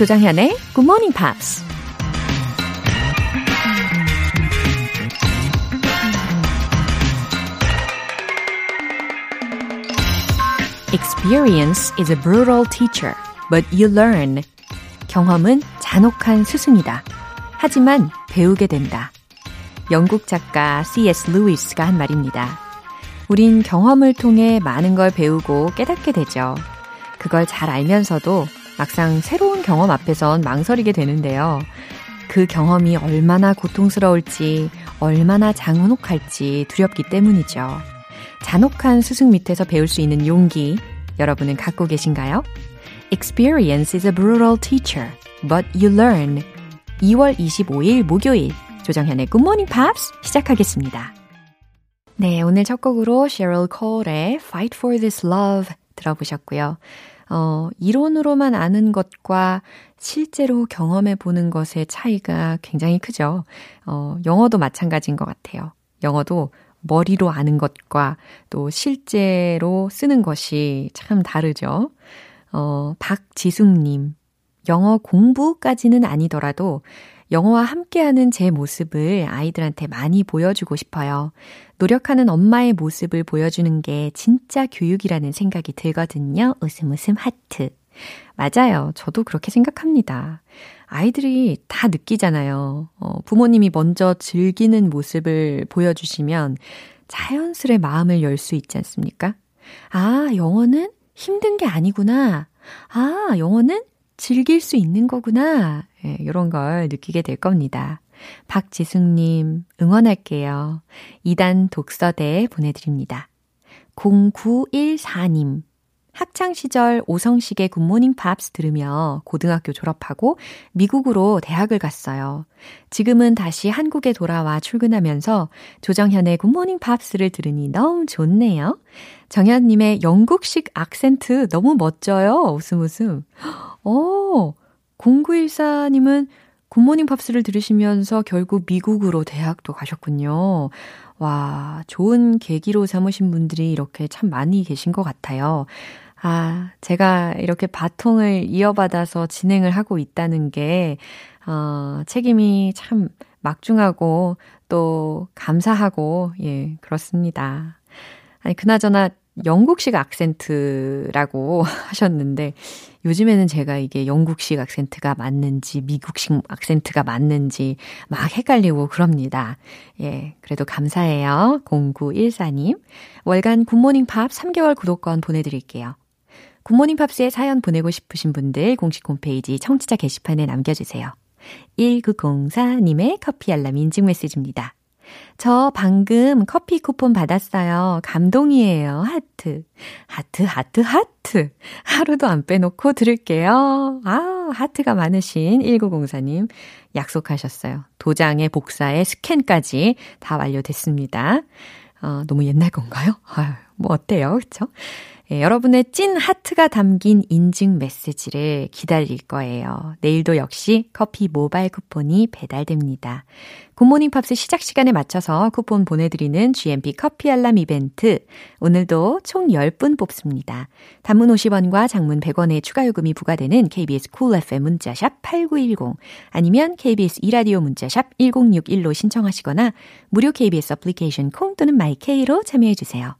조장현의 Good Morning Pops. Experience is a brutal teacher, but you learn. 경험은 잔혹한 스승이다. 하지만 배우게 된다. 영국 작가 C.S. 루이스가 한 말입니다. 우린 경험을 통해 많은 걸 배우고 깨닫게 되죠. 그걸 잘 알면서도 막상 새로운 경험 앞에선 망설이게 되는데요. 그 경험이 얼마나 고통스러울지, 얼마나 장혹할지 두렵기 때문이죠. 잔혹한 스승 밑에서 배울 수 있는 용기, 여러분은 갖고 계신가요? Experience is a brutal teacher, but you learn. 2월 25일 목요일, 조정현의 Good Morning Pops 시작하겠습니다. 네, 오늘 첫 곡으로 Cheryl Cole의 Fight for This Love 들어보셨고요. 어, 이론으로만 아는 것과 실제로 경험해 보는 것의 차이가 굉장히 크죠. 어, 영어도 마찬가지인 것 같아요. 영어도 머리로 아는 것과 또 실제로 쓰는 것이 참 다르죠. 어, 박지숙님. 영어 공부까지는 아니더라도 영어와 함께하는 제 모습을 아이들한테 많이 보여주고 싶어요. 노력하는 엄마의 모습을 보여주는 게 진짜 교육이라는 생각이 들거든요. 웃음 웃음 하트. 맞아요. 저도 그렇게 생각합니다. 아이들이 다 느끼잖아요. 어, 부모님이 먼저 즐기는 모습을 보여주시면 자연스레 마음을 열 수 있지 않습니까? 아, 영어는 힘든 게 아니구나. 아, 영어는 즐길 수 있는 거구나. 예, 이런 걸 느끼게 될 겁니다. 박지숙님, 응원할게요. 2단 독서대 보내드립니다. 0914님, 학창시절 오성식의 굿모닝 팝스 들으며 고등학교 졸업하고 미국으로 대학을 갔어요. 지금은 다시 한국에 돌아와 출근하면서 조정현의 굿모닝 팝스를 들으니 너무 좋네요. 정현님의 영국식 악센트 너무 멋져요. 웃음 웃음. 오, 0914님은 굿모닝 팝스를 들으시면서 결국 미국으로 대학도 가셨군요. 와, 좋은 계기로 삼으신 분들이 이렇게 참 많이 계신 것 같아요. 아, 제가 이렇게 바통을 이어받아서 진행을 하고 있다는 게, 어, 책임이 참 막중하고 또 감사하고, 예, 그렇습니다. 아니, 그나저나 영국식 악센트라고 하셨는데, 요즘에는 제가 이게 영국식 악센트가 맞는지, 미국식 악센트가 맞는지 막 헷갈리고 그럽니다. 예, 그래도 감사해요. 0914님. 월간 굿모닝 팝 3개월 구독권 보내드릴게요. 굿모닝 팝스에 사연 보내고 싶으신 분들 공식 홈페이지 청취자 게시판에 남겨주세요. 1904님의 커피 알람 인증 메시지입니다. 저 방금 커피 쿠폰 받았어요. 감동이에요. 하트. 하트, 하트, 하트. 하루도 안 빼놓고 들을게요. 아, 하트가 많으신 1904님 약속하셨어요. 도장에 복사에 스캔까지 다 완료됐습니다. 어, 너무 옛날 건가요? 아유, 뭐 어때요? 그쵸? 예, 여러분의 찐 하트가 담긴 인증 메시지를 기다릴 거예요. 내일도 역시 커피 모바일 쿠폰이 배달됩니다. 굿모닝 팝스 시작 시간에 맞춰서 쿠폰 보내드리는 GMP 커피 알람 이벤트. 오늘도 총 10분 뽑습니다. 단문 50원과 장문 100원의 추가 요금이 부과되는 KBS Cool FM 문자샵 8910 아니면 KBS 이라디오 문자샵 1061로 신청하시거나 무료 KBS 애플리케이션 콩 또는 마이케이로 참여해주세요.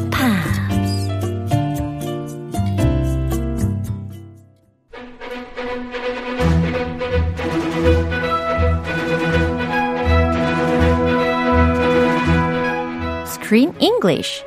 English.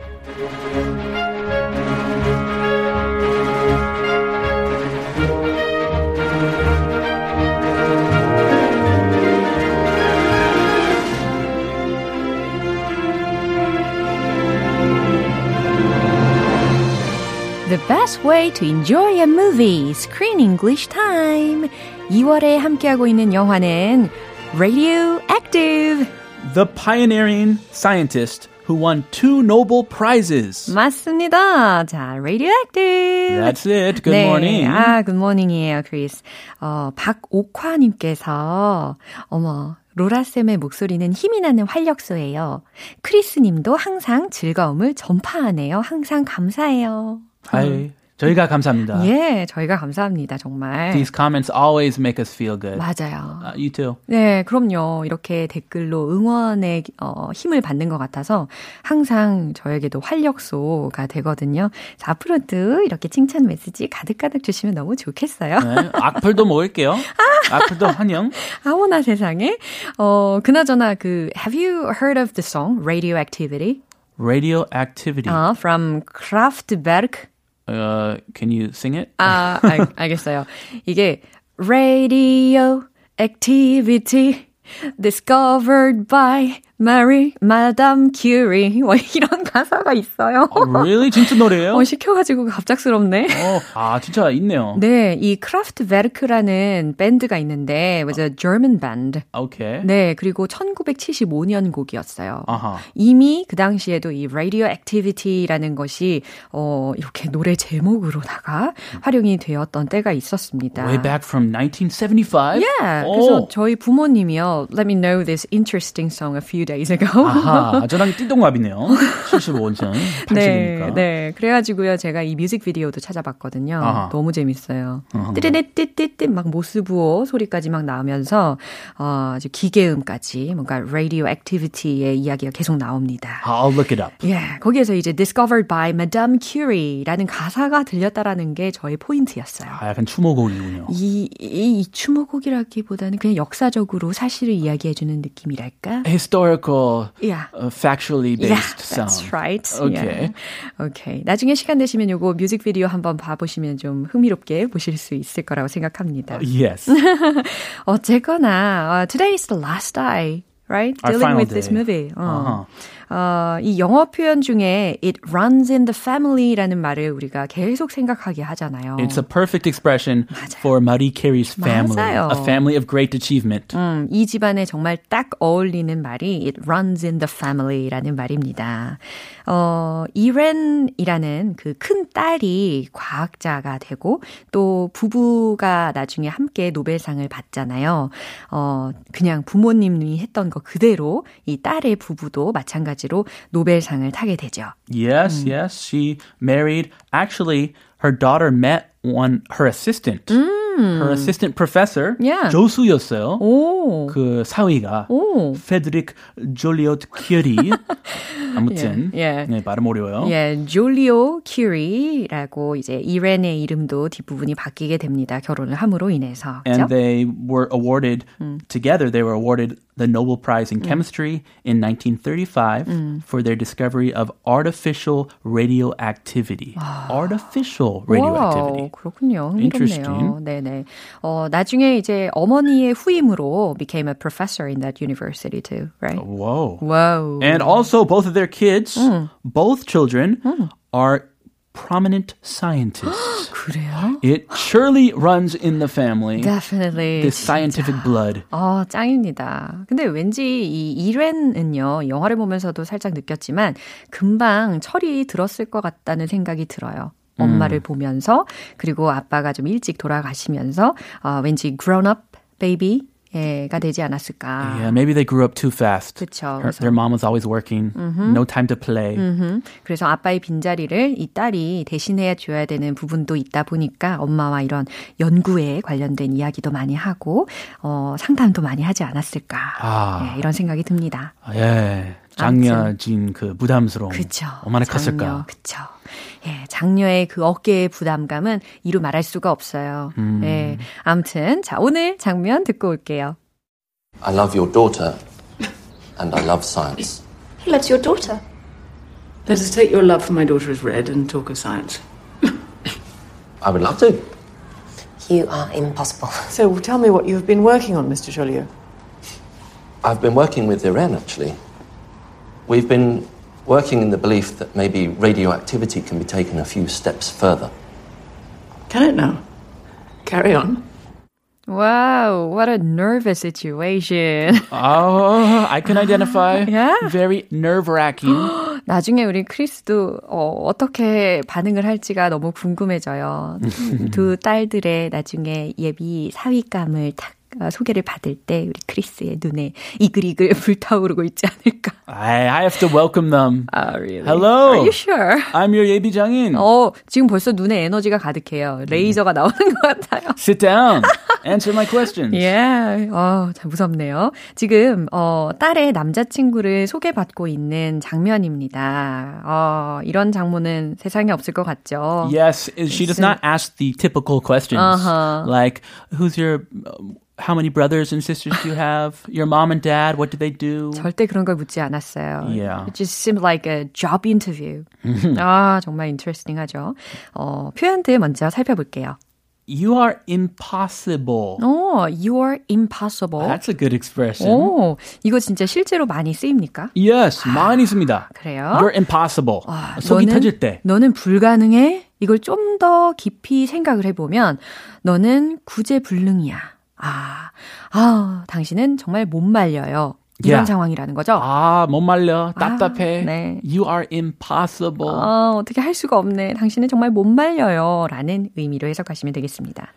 The best way to enjoy a movie, Screen English Time. 2월에 함께하고 있는 영화는 Radioactive. the pioneering scientist who won two Nobel Prizes. 맞습니다. 자, Radioactive. That's it. Good 네. morning. 아, good morning이에요, 크리스. 어, 박옥화님께서, 어머, 로라쌤의 목소리는 힘이 나는 활력소예요. 크리스님도 항상 즐거움을 전파하네요. 항상 감사해요. 아이, 저희가 감사합니다. 예, 저희가 감사합니다, 정말. These comments always make us feel good. 맞아요. Uh, you too. 네, 그럼요. 이렇게 댓글로 응원의 어, 힘을 받는 것 같아서 항상 저에게도 활력소가 되거든요. 자, 앞으로도 이렇게 칭찬 메시지 가득가득 주시면 너무 좋겠어요. 네, 악플도 먹을게요. 악플도 환영. 아무나 세상에. 어, 그나저나 그 Have you heard of the song Radioactivity? Radioactivity. 아, from Kraftwerk. Uh, can you sing it? 아, 알, 알겠어요. 이게 Radio Activity discovered by Mary Madame Curie. 뭐 이런 가사가 있어요. Oh, really? 진짜 노래예요? 어, 시켜가지고 갑작스럽네. 어, 아, 진짜 있네요. 네, 이 크라프트베르크라는 밴드가 있는데, was a German band. 오케이. 네, 그리고 1975년 곡이었어요. 아하. 이미 그 당시에도 이 Radio Activity라는 것이 어 이렇게 노래 제목으로다가 활용이 되었던 때가 있었습니다. Way back from 1975? Yeah. 오. 그래서 저희 부모님이요. Let me know this interesting song a few days ago. 아하, 저랑 띠동갑이네요. 75년, 80이니까. 네, 네. 그래가지고요, 제가 이 뮤직비디오도 찾아봤거든요. 아하. 너무 재밌어요. 띠리띠띠띠띠 막 모스부호 소리까지 막 나오면서, 어, 기계음까지 뭔가 Radioactivity의 이야기가 계속 나옵니다. I'll look it up. 예, 거기에서 이제 discovered by Madame Curie라는 가사가 들렸다라는 게 저의 포인트였어요. 아, 약간 추모곡이군요. 이, 이, 이 추모곡이라기보다는 그냥 역사적으로 사실을 이야기해주는 느낌이랄까? Historical, Yeah. uh, factually Yeah, based sound. that's right. Okay. Yeah. Okay. 나중에 시간 되시면 요거 뮤직비디오 한번 봐보시면 좀 흥미롭게 보실 수 있을 거라고 생각합니다. Yes. 어쨌거나, uh, today is the last day. Right? Our Dealing with this day. movie. 어. Uh-huh. 어, 이 영어 표현 중에 it runs in the family라는 말을 우리가 계속 생각하게 하잖아요. It's a perfect expression for Marie Carey's family. 맞아요. A family of great achievement. 음, 이 집안에 정말 딱 어울리는 말이 it runs in the family라는 말입니다. 어, 이렌이라는 그 큰 딸이 과학자가 되고 또 부부가 나중에 함께 노벨상을 받잖아요. 어, 그냥 부모님이 했던 거 그대로 이 딸의 부부도 마찬가지 로 노벨상을 타게 되죠. Yes, yes. She married. Actually, her daughter met one her assistant. Her assistant professor. Yeah. 조수였어요. 오. 그 사위가 오. 페드릭 졸리오트 큐리. 아무튼 예, 예. 네, 발음 어려워요. 예, 졸리오 큐리라고 이제 이렌의 이름도 뒷부분이 바뀌게 됩니다. 결혼을 함으로 인해서. And 그죠? they were awarded together. They were awarded the Nobel Prize in Chemistry in 1935 for their discovery of artificial radioactivity. artificial radioactivity. 와우, 그렇군요. Interesting. 네네. 어, 나중에 이제 어머니의 후임으로 became a professor in that university too, right? Whoa. 와우. And also, both of their kids, both children, are prominent scientists. 그래요? it surely runs in the family. Definitely. This scientific blood. 어, 짱입니다. 근데 왠지 이 이렌은요, 영화를 보면서도 살짝 느꼈지만, 금방 철이 들었을 것 같다는 생각이 들어요. 엄마를 보면서, 그리고 아빠가 좀 일찍 돌아가시면서, 어, 왠지 grown up baby가 되지 않았을까. Yeah, maybe they grew up too fast. 그쵸. Her- their mom was always working, no time to play. 음, 그래서 아빠의 빈자리를 이 딸이 대신해 줘야 되는 부분도 있다 보니까 엄마와 이런 연구에 관련된 이야기도 많이 하고 어, 상담도 많이 하지 않았을까 아. 예, 이런 생각이 듭니다. 아, 예, 장녀진 그 부담스러움. 그쵸. 얼마나 장녀, 컸을까? 그쵸. 예, 장녀의 그 어깨의 부담감은 이루 말할 수가 없어요. 음. 예, 아무튼 자 오늘 장면 듣고 올게요. I love your daughter, and I love science. He loves your daughter. Let us take your love for my daughter as read and talk of science. I would love to. You are impossible. So tell me what you've been working on, Mr. Joliot. I've been working with Irene, actually. We've been working in the belief that maybe radioactivity can be taken a few steps further. Can it now? Carry on. Wow, what a nervous situation. Oh, I can identify. Yeah? Very nerve-wracking. 나중에 우리 크리스도 어, 어떻게 반응을 할지가 너무 궁금해져요. 두 딸들의 나중에 예비 사위감을 탁 어, 소개를 받을 때 우리 크리스의 눈에 이글이글 불타오르고 있지 않을까. I, I have to welcome them. Ah, really? Hello. Are you sure? I'm your 예비장인. 어, 지금 벌써 눈에 에너지가 가득해요. 레이저가 나오는 것 같아요. Sit down. Answer my questions. 예, 어, 참 무섭네요. 지금, 어, 딸의 남자친구를 소개받고 있는 장면입니다. 어, 이런 장면은 세상에 없을 것 같죠? Yes, she does not ask the typical questions Uh-huh. like who's your how many brothers and sisters do you have? Your mom and dad, what do they do? 절대 그런 걸 묻지 않았어요. Yeah. It just seemed like a job interview. 아, 정말 interesting 하죠. 어, 표현들 먼저 살펴볼게요. You are impossible. 오, you are impossible. That's a good expression. 오, 이거 진짜 실제로 많이 쓰입니까? Yes, 많이 있습니다. 그래요? You're impossible. 아, 속이 너는- 터질 때. 너는 불가능해? 이걸 좀 더 깊이 생각을 해보면, 너는 구제불능이야. 아, 아, 당신은 정말 못 말려요. 이런 Yeah. 상황이라는 거죠. 아, 못 말려. 답답해. 네. You are impossible. 아, 어떻게 할 수가 없네. 당신은 정말 못 말려요. 라는 의미로 해석하시면 되겠습니다.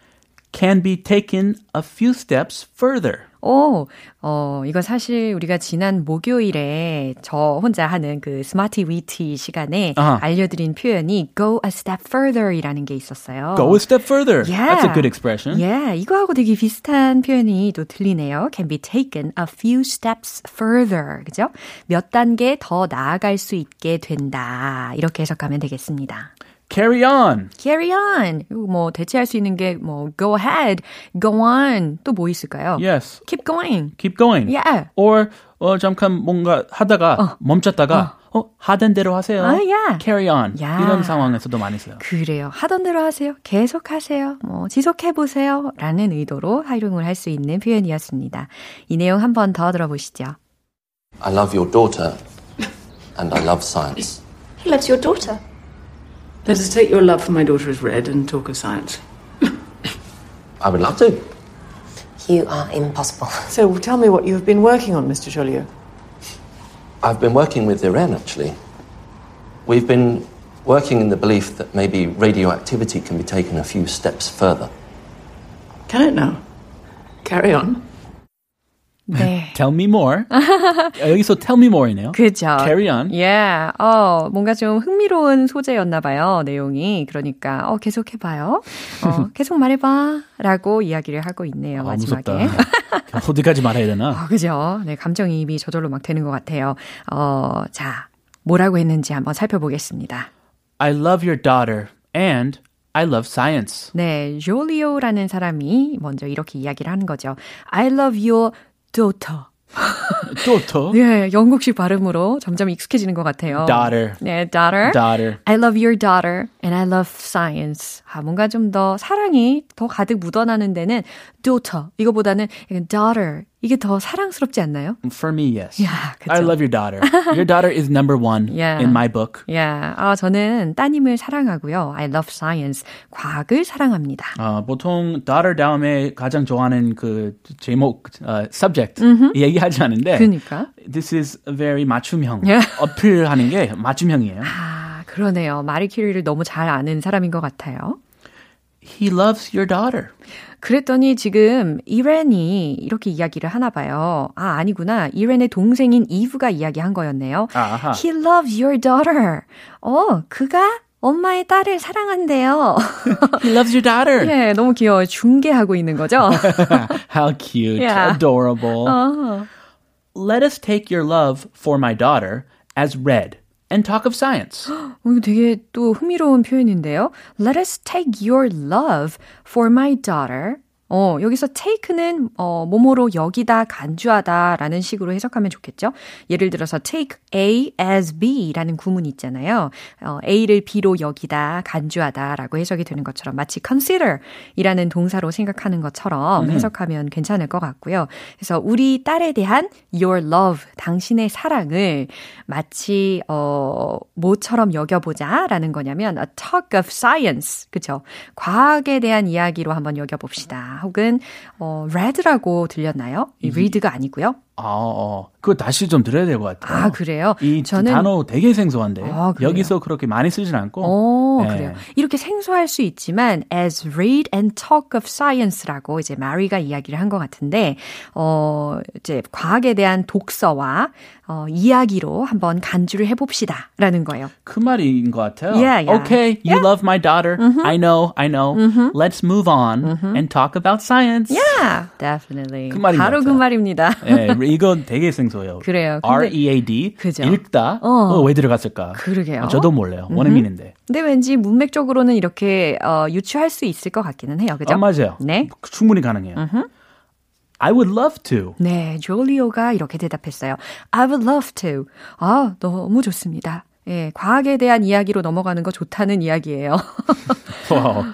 Can be taken a few steps further. 오, 어, 이건 사실 우리가 지난 목요일에 저 혼자 하는 그 스마트 위티 시간에 아하. 알려드린 표현이 go a step further 이라는 게 있었어요. Go a step further. Yeah. That's a good expression. Yeah, 이거하고 되게 비슷한 표현이 또 들리네요. Can be taken a few steps further. 그죠? 몇 단계 더 나아갈 수 있게 된다. 이렇게 해석하면 되겠습니다. Carry on. Carry on. 뭐 대체할 수 있는 게 뭐 go ahead, go on. 또 뭐 있을까요? Yes. Keep going. Keep going. Yeah. Or 어, 잠깐 뭔가 하다가 멈췄다가 어. 하던 대로 하세요. 아, yeah. Carry on. Yeah. 이런 상황에서도 많이 써요. 그래요. 하던 대로 하세요. 계속 하세요. 뭐 지속해 보세요. 라는 의도로 활용을 할 수 있는 표현이었습니다. 이 내용 한 번 더 들어보시죠. I love your daughter, and I love science. He loves your daughter. Let us take your love for my daughter as read and talk of science. I would love to. You are impossible. So tell me what you've been working on, Mr. Joliot. I've been working with Iran, actually. We've been working in the belief that maybe radioactivity can be taken a few steps further. Can it now? Carry on. 네. Tell me more. 여기서 tell me more이네요. 그죠. Carry on. Yeah. 어, 뭔가 좀 흥미로운 소재였나 봐요, 내용이. 그러니까, 어, 계속 해 봐요. 어, 계속 말해 봐. 라고 이야기를 하고 있네요, 아, 마지막에. 어디까지 말해야 되나? 어, 그죠. 네, 감정이입이 저절로 막 되는 것 같아요. 어, 자, 뭐라고 했는지 한번 살펴보겠습니다. I love your daughter and I love science. 네, 조리오라는 사람이 먼저 이렇게 이야기를 하는 거죠. I love your daughter. Daughter. 네, 영국식 발음으로 점점 익숙해지는 것 같아요. Daughter. 네, daughter. daughter. I love your daughter and I love science. 아, 뭔가 좀 더 사랑이 더 가득 묻어나는 데는 daughter 이거보다는 daughter 이게 더 사랑스럽지 않나요? For me, yes. 야, 그쵸. I love your daughter. Your daughter is number one Yeah. in my book. 야, 아, 저는 따님을 사랑하고요. I love science. 과학을 사랑합니다. 어, 보통 daughter 다음에 가장 좋아하는 그 제목, 어, subject 얘기하지 않은데 그러니까. this is very 맞춤형. Yeah. 어필하는 게 맞춤형이에요. 아, 그러네요. 마리 큐리를 너무 잘 아는 사람인 것 같아요. He loves your daughter. 그랬더니 지금 이렌이 이렇게 이야기를 하나 봐요. 아, 아니구나. 이렌의 동생인 이브가 이야기한 거였네요. 아하. He loves your daughter. 어, 그가 엄마의 딸을 사랑한대요. He loves your daughter. 예, 너무 귀여워요. 중계하고 있는 거죠? How cute. Yeah. Adorable. 어. Let us take your love for my daughter as read and talk of science. 어, 이거 되게 또 흥미로운 표현인데요. Let us take your love for my daughter. 어, 여기서 take는 어, 뭐뭐로 여기다 간주하다라는 식으로 해석하면 좋겠죠. 예를 들어서 take A as B라는 구문이 있잖아요. 어, A를 B로 여기다 간주하다라고 해석이 되는 것처럼 마치 consider이라는 동사로 생각하는 것처럼 해석하면 괜찮을 것 같고요. 그래서 우리 딸에 대한 your love, 당신의 사랑을 마치 어, 뭐처럼 여겨보자라는 거냐면 a talk of science, 그죠? 과학에 대한 이야기로 한번 여겨봅시다. 혹은 어, red라고 들렸나요? 이 read가 아니고요. 아, 어, 그거 다시 좀 들어야 될 것 같아요. 아, 그래요? 이 저는- 단어 되게 생소한데 아? 여기서 그렇게 많이 쓰진 않고. 오, 네. 그래요. 이렇게 생소할 수 있지만 as read and talk of science라고 이제 마리가 이야기를 한 것 같은데 어 이제 과학에 대한 독서와 어 이야기로 한번 간주를 해 봅시다 라는 거예요. 그 말인 것 같아요. Yeah, yeah. Okay, you love my daughter. I know, I know. Let's move on and talk about science. Yeah, definitely. 그 말인 바로 것그 같아요. 말입니다. 예, 이건 되게 생소해요. 그래요. 근데- R E A D 그죠. 읽다. 어. 어. 왜 들어갔을까? 그러게요. 아, 저도 몰라요. 원어민인데. 근데 왠지 문맥적으로는 이렇게 어, 유추할 수 있을 것 같기는 해요. 그죠? 아, 맞아요. 네. 충분히 가능해요. I would love to. 네, 졸리오가 이렇게 대답했어요. I would love to. 아, 너무 좋습니다. 예, 과학에 대한 이야기로 넘어가는 거 좋다는 이야기예요. Wow.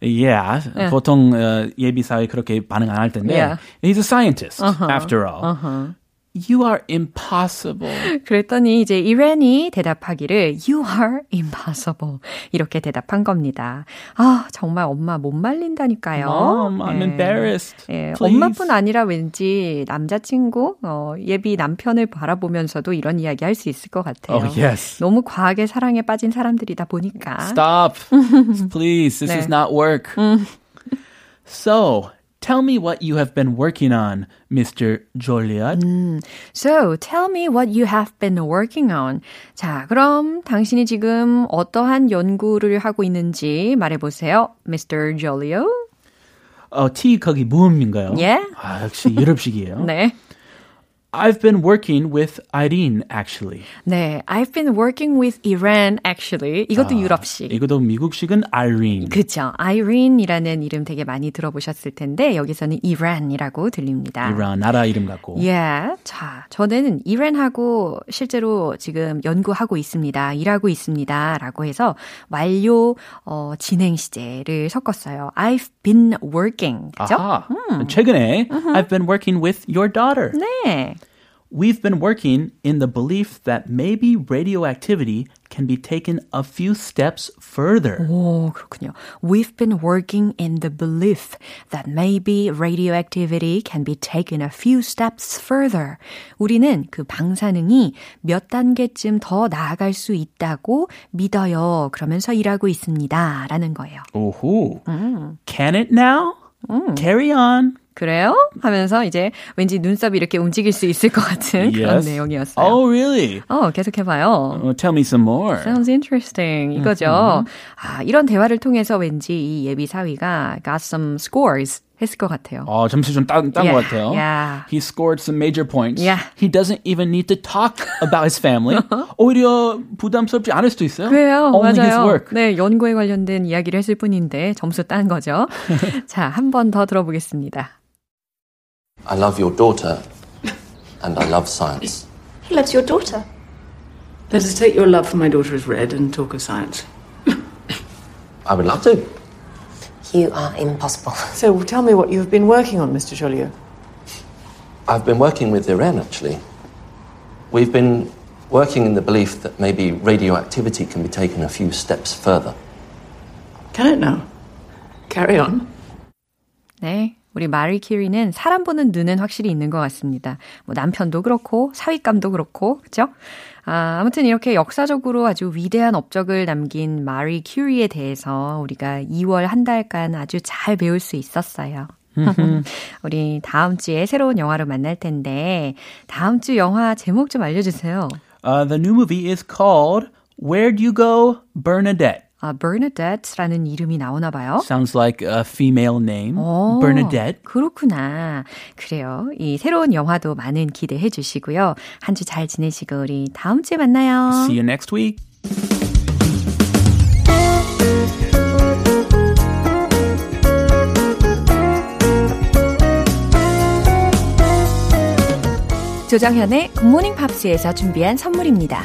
Yeah. 보통 어, 예비 사회 그렇게 반응 안 할 텐데. Yeah. He's a scientist, after all. You are impossible. 그랬더니 이제 이렌이 대답하기를 You are impossible 이렇게 대답한 겁니다. 아 정말 엄마 못 말린다니까요. Mom, I'm 예. embarrassed. 예. 엄마뿐 아니라 왠지 남자친구 어, 예비 남편을 바라보면서도 이런 이야기 할 수 있을 것 같아요. Oh, yes. 너무 과하게 사랑에 빠진 사람들이다 보니까. Stop. Please, this 네. does not work. So, tell me what you have been working on, Mr. Joliot. So, tell me what you have been working on. 자, 그럼 당신이 지금 어떠한 연구를 하고 있는지 말해보세요. Mr. Jolio. 어, T 거기 무음인가요? 예. 아, 역시 유럽식이에요. 네. I've been working with Irene, actually. 네. I've been working with Iran, actually. 이것도 유럽식. 이것도 미국식은 Irene. 그쵸. Irene이라는 이름 되게 많이 들어보셨을 텐데, 여기서는 Iran이라고 들립니다. 이란 나라 이름 같고. 예. 자, 저는 이란하고 실제로 지금 연구하고 있습니다. 일하고 있습니다. 라고 해서 완료 어, 진행 시제를 섞었어요. I've been working. 그죠? 아하. 최근에 I've been working with your daughter. 네. We've been working in the belief that maybe radioactivity can be taken a few steps further. 오, 그렇군요. We've been working in the belief that maybe radioactivity can be taken a few steps further. 우리는 그 방사능이 몇 단계쯤 더 나아갈 수 있다고 믿어요. 그러면서 일하고 있습니다. 라는 거예요. 오호. Can it now? Carry on. 그래요? 하면서 이제 왠지 눈썹이 이렇게 움직일 수 있을 것 같은 그런 Yes. 내용이었어요. Oh, really? 어, 계속해봐요. Uh, tell me some more. Sounds interesting. 이거죠. 아, 이런 대화를 통해서 왠지 이 예비 사위가 got some scores 했을 것 같아요. 어, 점수 좀 딴, 딴 Yeah, 것 같아요. yeah. He scored some major points. Yeah. He doesn't even need to talk about his family. 오히려 부담스럽지 않을 수도 있어요. 그래요. Only his 맞아요. work. 네, 연구에 관련된 이야기를 했을 뿐인데 점수 딴 거죠. 자, 한 번 더 들어보겠습니다. I love your daughter, and I love science. He loves your daughter. Let us take your love for my daughter as read and talk of science. I would love to. You are impossible. So tell me what you've been working on, Mr. Joliot. I've been working with Iran, actually. We've been working in the belief that maybe radioactivity can be taken a few steps further. Can it now? Carry on. 네. 우리 마리 키리는 사람 보는 눈은 확실히 있는 것 같습니다. 뭐 남편도 그렇고 사윗감도 그렇고 그죠? 아, 아무튼 이렇게 역사적으로 아주 위대한 업적을 남긴 마리 큐리에 대해서 우리가 2월 한 달간 아주 잘 배울 수 있었어요. 우리 다음 주에 새로운 영화로 만날 텐데 다음 주 영화 제목 좀 알려주세요. Uh, the new movie is called Where'd You Go, Bernadette. 아, Bernadette라는 이름이 나오나 봐요. Sounds like a female name. 오, Bernadette. 그렇구나. 그래요. 이 새로운 영화도 많은 기대해 주시고요. 한 주 잘 지내시고 우리 다음 주에 만나요. See you next week. 조정현의 굿모닝 팝스에서 준비한 선물입니다.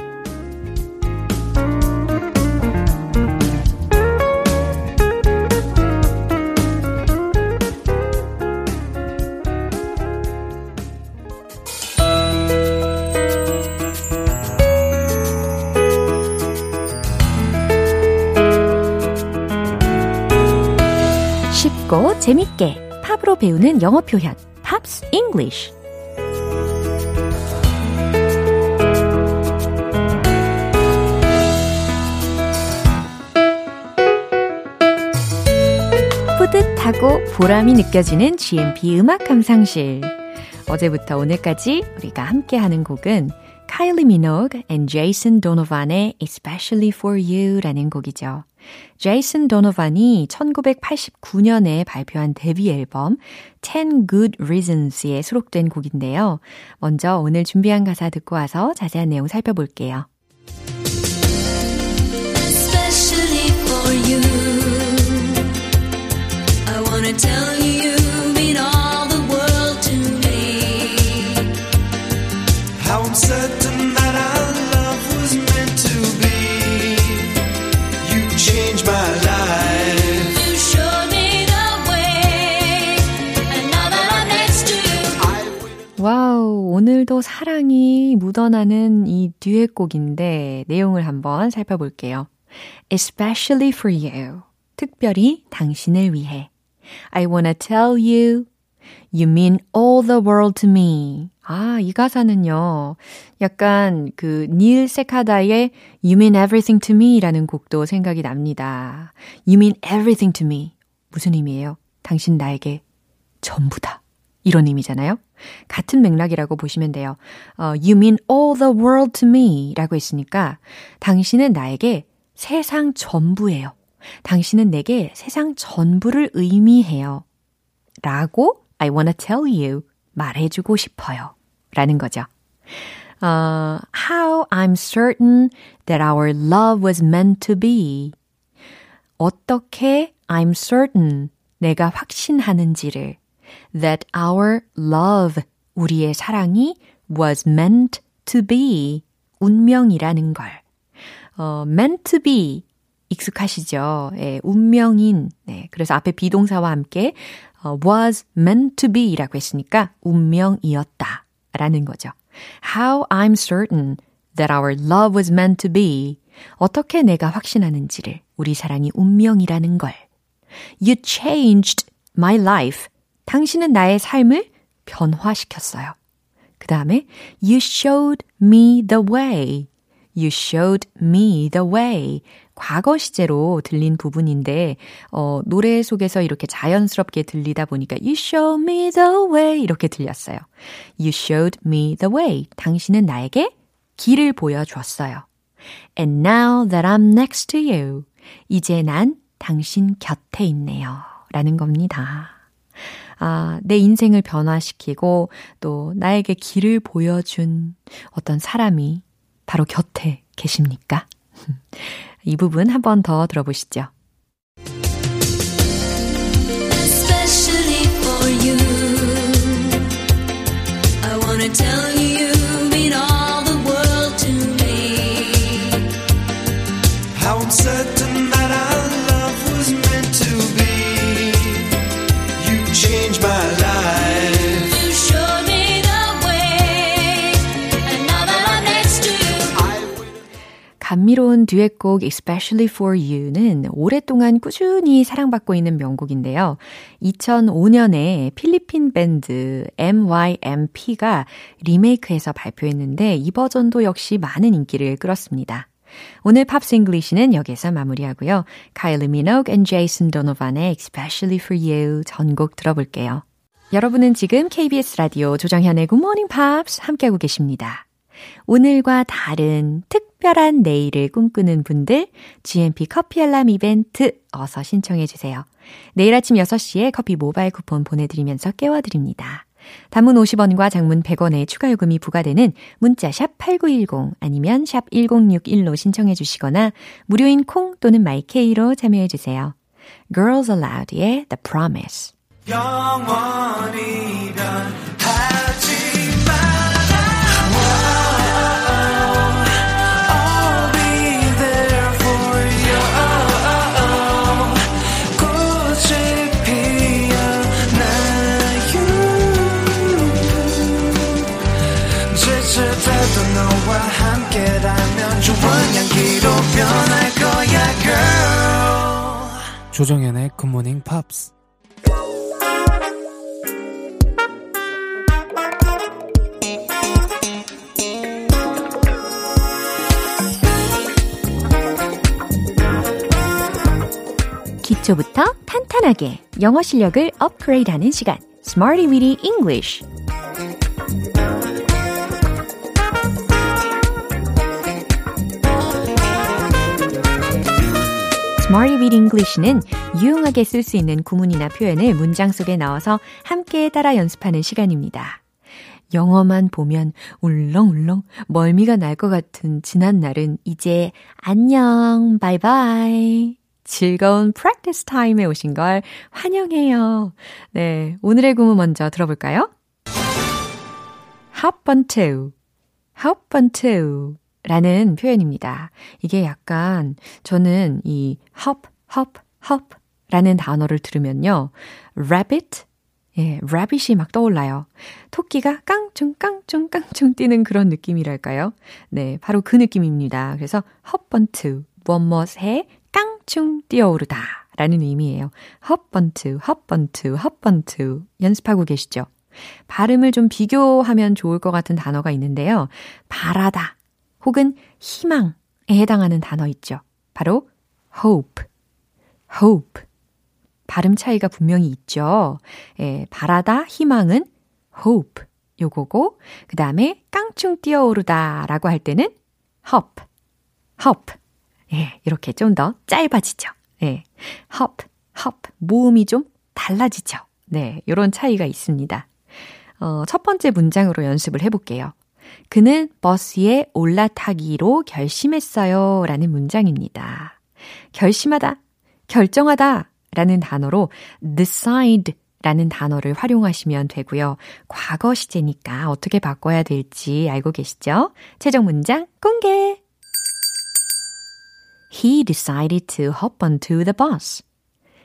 재밌게 팝으로 배우는 영어 표현 Pops English 뿌듯하고 보람이 느껴지는 GMP 음악 감상실. 어제부터 오늘까지 우리가 함께하는 곡은 Kylie Minogue and Jason Donovan의 Especially for You라는 곡이죠. 제이슨 도노반이 1989년에 발표한 데뷔 앨범 10 Good Reasons에 수록된 곡인데요. 먼저 오늘 준비한 가사 듣고 와서 자세한 내용 살펴볼게요. 오늘도 사랑이 묻어나는 이 듀엣곡인데 내용을 한번 살펴볼게요. Especially for you. 특별히 당신을 위해. I wanna tell you. You mean all the world to me. 아, 이 가사는요. 약간 그 닐 세카다의 You mean everything to me 라는 곡도 생각이 납니다. You mean everything to me. 무슨 의미예요? 당신 나에게 전부다. 이런 의미잖아요. 같은 맥락이라고 보시면 돼요. 어, you mean all the world to me 라고 했으니까 당신은 나에게 세상 전부예요. 당신은 내게 세상 전부를 의미해요. 라고 I wanna tell you 말해주고 싶어요. 라는 거죠. Uh, how I'm certain that our love was meant to be. 어떻게 I'm certain 내가 확신하는지를 that our love 우리의 사랑이 was meant to be 운명이라는 걸. 어, meant to be 익숙하시죠? 예, 운명인. 네, 그래서 앞에 비동사와 함께 어, was meant to be 라고 했으니까 운명이었다 라는 거죠. How I'm certain that our love was meant to be. 어떻게 내가 확신하는지를 우리 사랑이 운명이라는 걸. You changed my life. 당신은 나의 삶을 변화시켰어요. 그 다음에 You showed me the way. You showed me the way. 과거 시제로 들린 부분인데 어, 노래 속에서 이렇게 자연스럽게 들리다 보니까 You showed me the way 이렇게 들렸어요. You showed me the way. 당신은 나에게 길을 보여줬어요. And now that I'm next to you. 이제 난 당신 곁에 있네요. 라는 겁니다. 아, 내 인생을 변화시키고 또 나에게 길을 보여준 어떤 사람이 바로 곁에 계십니까? 이 부분 한 번 더 들어보시죠. 감미로운 듀엣곡 Especially for You는 오랫동안 꾸준히 사랑받고 있는 명곡인데요. 2005년에 필리핀 밴드 MYMP가 리메이크해서 발표했는데 이 버전도 역시 많은 인기를 끌었습니다. 오늘 Pops English는 여기서 마무리하고요. 카일리 미노그 and 제이슨 도노반의 Especially for You 전곡 들어볼게요. 여러분은 지금 KBS 라디오 조정현의 Good Morning Pops 함께하고 계십니다. 오늘과 다른 특 별한 내일을 꿈꾸는 분들 GMP 커피 알람 이벤트 어서 신청해 주세요. 내일 아침 6시에 커피 모바일 쿠폰 보내드리면서 깨워드립니다. 단문 50원과 장문 100원의 추가 요금이 부과되는 문자 샵 8910 아니면 샵 1061로 신청해 주시거나 무료인 콩 또는 마이케이로 참여해 주세요. Girls Aloud의 The Promise 거야, 조정연의 굿모닝 팝스 기초부터 탄탄하게 영어 실력을 업그레이드하는 시간. Smarty Weedy English. Smarty Weed English는 유용하게 쓸 수 있는 구문이나 표현을 문장 속에 넣어서 함께 따라 연습하는 시간입니다. 영어만 보면 울렁울렁 멀미가 날 것 같은 지난 날은 이제 안녕, 바이바이. 즐거운 practice time에 오신 걸 환영해요. 네, 오늘의 구문 먼저 들어볼까요? hop on to, hop on to 라는 표현입니다. 이게 약간 저는 이 hop, hop, hop 라는 단어를 들으면요. rabbit, 예, rabbit이 막 떠올라요. 토끼가 깡충, 깡충, 깡충 뛰는 그런 느낌이랄까요? 네, 바로 그 느낌입니다. 그래서 hop on to, 무엇무엇에 깡충 뛰어오르다 라는 의미예요. hop on to, hop on to, hop on to 연습하고 계시죠? 발음을 좀 비교하면 좋을 것 같은 단어가 있는데요. 바라다 혹은 희망에 해당하는 단어 있죠. 바로 hope, hope. 발음 차이가 분명히 있죠. 예, 바라다, 희망은 hope 요거고, 그 다음에 깡충 뛰어오르다 라고 할 때는 hop, hop. 예, 이렇게 좀 더 짧아지죠. 예, hop, hop. 모음이 좀 달라지죠. 네, 요런 차이가 있습니다. 어, 첫 번째 문장으로 연습을 해볼게요. 그는 버스에 올라타기로 결심했어요. 라는 문장입니다. 결심하다, 결정하다 라는 단어로 decide 라는 단어를 활용하시면 되고요. 과거 시제니까 어떻게 바꿔야 될지 알고 계시죠? 최종 문장 공개! He decided to hop onto the bus.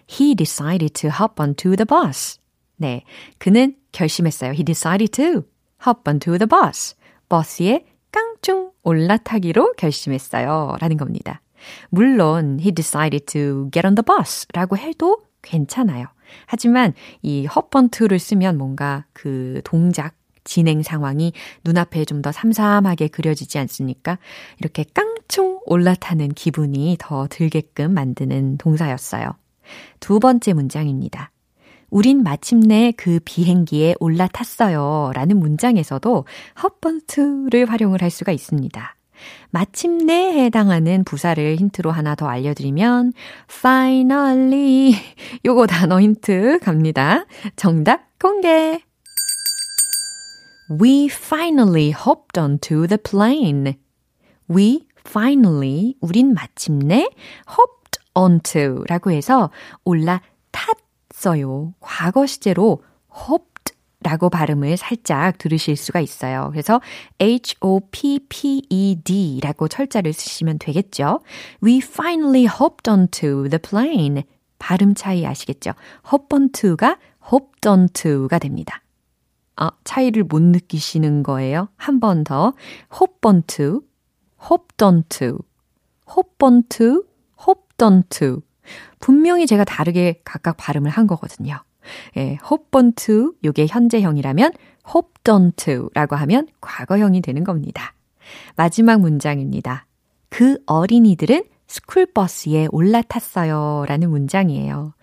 He decided to hop onto the bus. 네. 그는 결심했어요. He decided to hop onto the bus. 버스에 깡충 올라타기로 결심했어요. 라는 겁니다. 물론 he decided to get on the bus 라고 해도 괜찮아요. 하지만 이 onto를 쓰면 뭔가 그 동작 진행 상황이 눈앞에 좀 더 삼삼하게 그려지지 않습니까? 이렇게 깡충 올라타는 기분이 더 들게끔 만드는 동사였어요. 두 번째 문장입니다. 우린 마침내 그 비행기에 올라탔어요. 라는 문장에서도 헛번트를 활용을 할 수가 있습니다. 마침내 해당하는 부사를 힌트로 하나 더 알려드리면 finally 요거 단어 힌트 갑니다. 정답 공개! We finally hopped onto the plane. We finally, 우린 마침내 hopped onto 라고 해서 올라탔 어요. 과거 시제로 hopped 라고 발음을 살짝 들으실 수가 있어요. 그래서 H-O-P-P-E-D 라고 철자를 쓰시면 되겠죠. We finally hopped onto the plane. 발음 차이 아시겠죠? hop onto가 hopped onto가 됩니다. 아, 차이를 못 느끼시는 거예요. 한 번 더. hopped onto, hopped onto, hopped onto, hopped onto. 분명히 제가 다르게 각각 발음을 한 거거든요. 예, hopped onto, 요게 현재형이라면 hopped onto 라고 하면 과거형이 되는 겁니다. 마지막 문장입니다. 그 어린이들은 스쿨버스에 올라탔어요. 라는 문장이에요.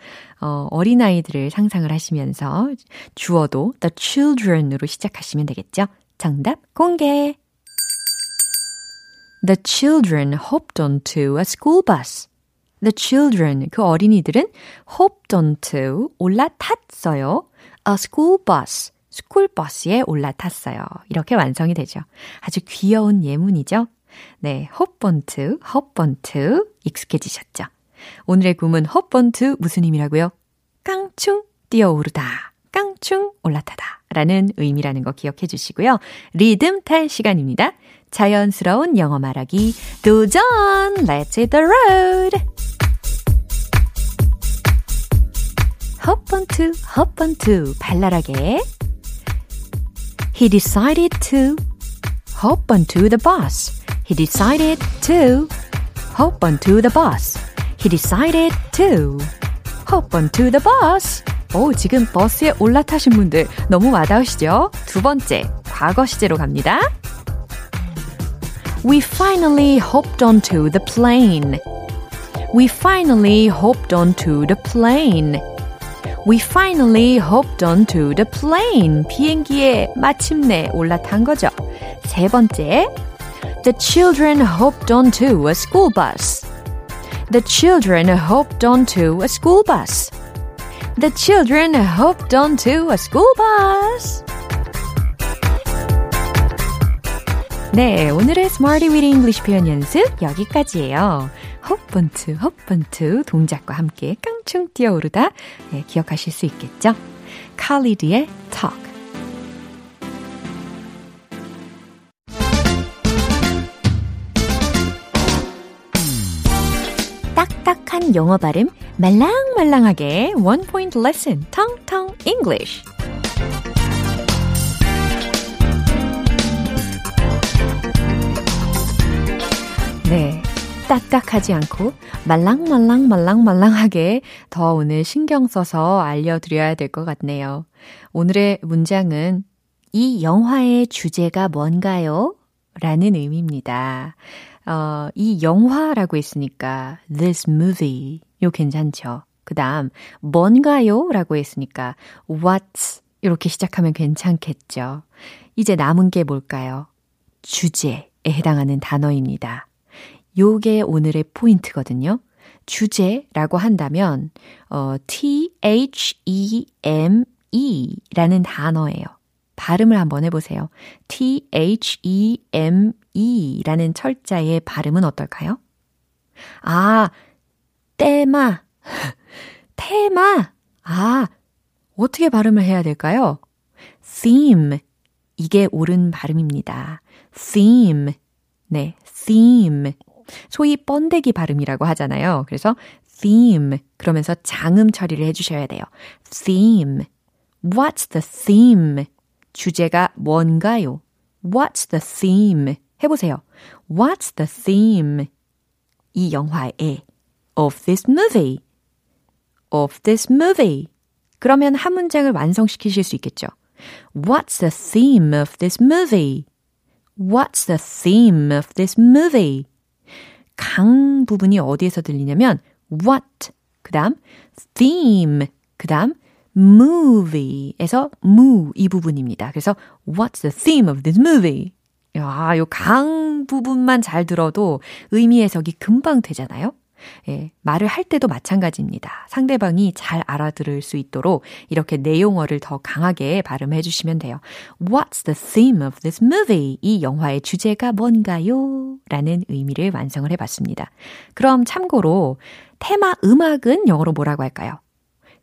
어, 어린아이들을 상상을 하시면서 주어도 the children으로 시작하시면 되겠죠? 정답 공개! The children hopped onto a school bus. The children, 그 어린이들은 hopped onto, 올라탔어요. A school bus, 스쿨 버스에 올라탔어요. 이렇게 완성이 되죠. 아주 귀여운 예문이죠. 네, hopped onto, hopped onto 익숙해지셨죠? 오늘의 구문 헛번트 무슨 의미라고요? 깡충 뛰어오르다, 깡충 올라타다 라는 의미라는 거 기억해 주시고요. 리듬 탈 시간입니다. 자연스러운 영어 말하기 도전! Let's hit the road! 헛번트, 헛번트 발랄하게 He decided to hop onto the bus. He decided to hop onto the bus. He decided to hop onto the bus. 오, 지금 버스에 올라타신 분들 너무 와닿으시죠? 두 번째, 과거 시제로 갑니다. We finally hopped onto the plane. We finally hopped onto the plane. We finally hopped onto the plane. 비행기에 마침내 올라탄 거죠. 세 번째. The children hopped onto a school bus. The children hopped onto a school bus. The children hopped onto a school bus. 네, 오늘의 Smarty with English 표현 연습 여기까지예요. 헛번트, 헛번트 동작과 함께 깡충 뛰어오르다 네, 기억하실 수 있겠죠? 칼리드의 Talk. 딱딱한 영어 발음 말랑말랑하게 원 포인트 레슨 텅텅 English. 네. 딱딱하지 않고 말랑말랑 말랑말랑하게 더 오늘 신경 써서 알려드려야 될 것 같네요. 오늘의 문장은 이 영화의 주제가 뭔가요? 라는 의미입니다. 어, 이 영화라고 했으니까 this movie 요 괜찮죠. 그 다음 뭔가요? 라고 했으니까 what 이렇게 시작하면 괜찮겠죠. 이제 남은 게 뭘까요? 주제에 해당하는 단어입니다. 요게 오늘의 포인트거든요. 주제라고 한다면 어, T-H-E-M-E 라는 단어예요. 발음을 한번 해보세요. T-H-E-M-E 라는 철자의 발음은 어떨까요? 아, 때마. 테마. 아, 어떻게 발음을 해야 될까요? theme. 이게 옳은 발음입니다. theme. 네, theme. 소위 번데기 발음이라고 하잖아요. 그래서 theme 그러면서 장음 처리를 해주셔야 돼요. theme. What's the theme? 주제가 뭔가요? What's the theme? 해보세요. What's the theme? 이 영화의 of this movie. of this movie. 그러면 한 문장을 완성시키실 수 있겠죠. What's the theme of this movie? What's the theme of this movie? 강 부분이 어디에서 들리냐면 what 그 다음 theme 그 다음 movie에서 moo 이 부분입니다. 그래서 what's the theme of this movie? 야, 요 강 부분만 잘 들어도 의미 해석이 금방 되잖아요. 예, 말을 할 때도 마찬가지입니다. 상대방이 잘 알아들을 수 있도록 이렇게 내용어를 더 강하게 발음해 주시면 돼요. What's the theme of this movie? 이 영화의 주제가 뭔가요? 라는 의미를 완성을 해 봤습니다. 그럼 참고로 테마 음악은 영어로 뭐라고 할까요?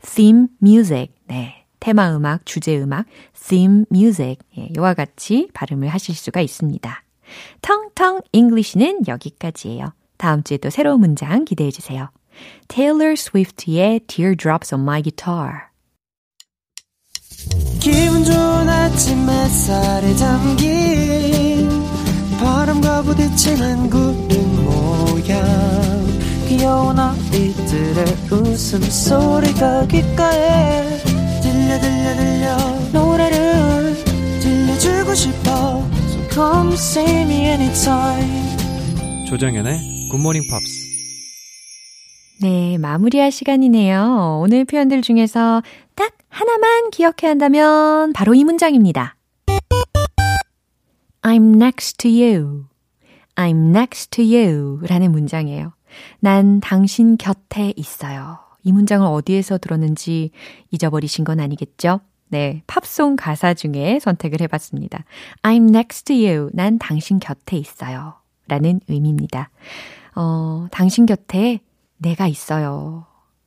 theme music. 네. 테마 음악, 주제 음악, theme music. 예, 이와 같이 발음을 하실 수가 있습니다. 텅텅 English는 여기까지예요. 다음 주에 또 새로운 문장 기대해 주세요. Taylor Swift의 Teardrops on My Guitar. 기분 좋은 아침 햇살에 담긴 바람과 부딪히는 구름 모양 귀여운 아이들의 웃음소리가 귓가에 들려 들려 들려 노래를 들려주고 싶어 So come see me anytime 조정현의 굿모닝 팝스 네, 마무리할 시간이네요. 오늘 표현들 중에서 딱 하나만 기억해야 한다면 바로 이 문장입니다. I'm next to you. I'm next to you. 라는 문장이에요. 난 당신 곁에 있어요. 이 문장을 어디에서 들었는지 잊어버리신 건 아니겠죠? 네, 팝송 가사 중에 선택을 해봤습니다. I'm next to you. 난 당신 곁에 있어요. 라는 의미입니다. 어, 당신 곁에 내가 있어요.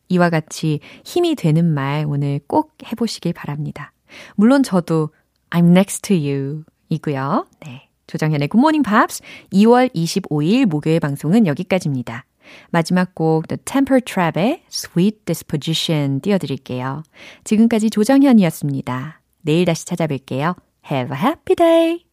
이와 같이 힘이 되는 말 오늘 꼭 해보시길 바랍니다. 물론 저도 I'm next to you 이고요. 네. 조정현의 Good Morning Pops 2월 25일 목요일 방송은 여기까지입니다. 마지막 곡 The Temper Trap의 Sweet Disposition 띄워드릴게요. 지금까지 조정현이었습니다. 내일 다시 찾아뵐게요. Have a happy day!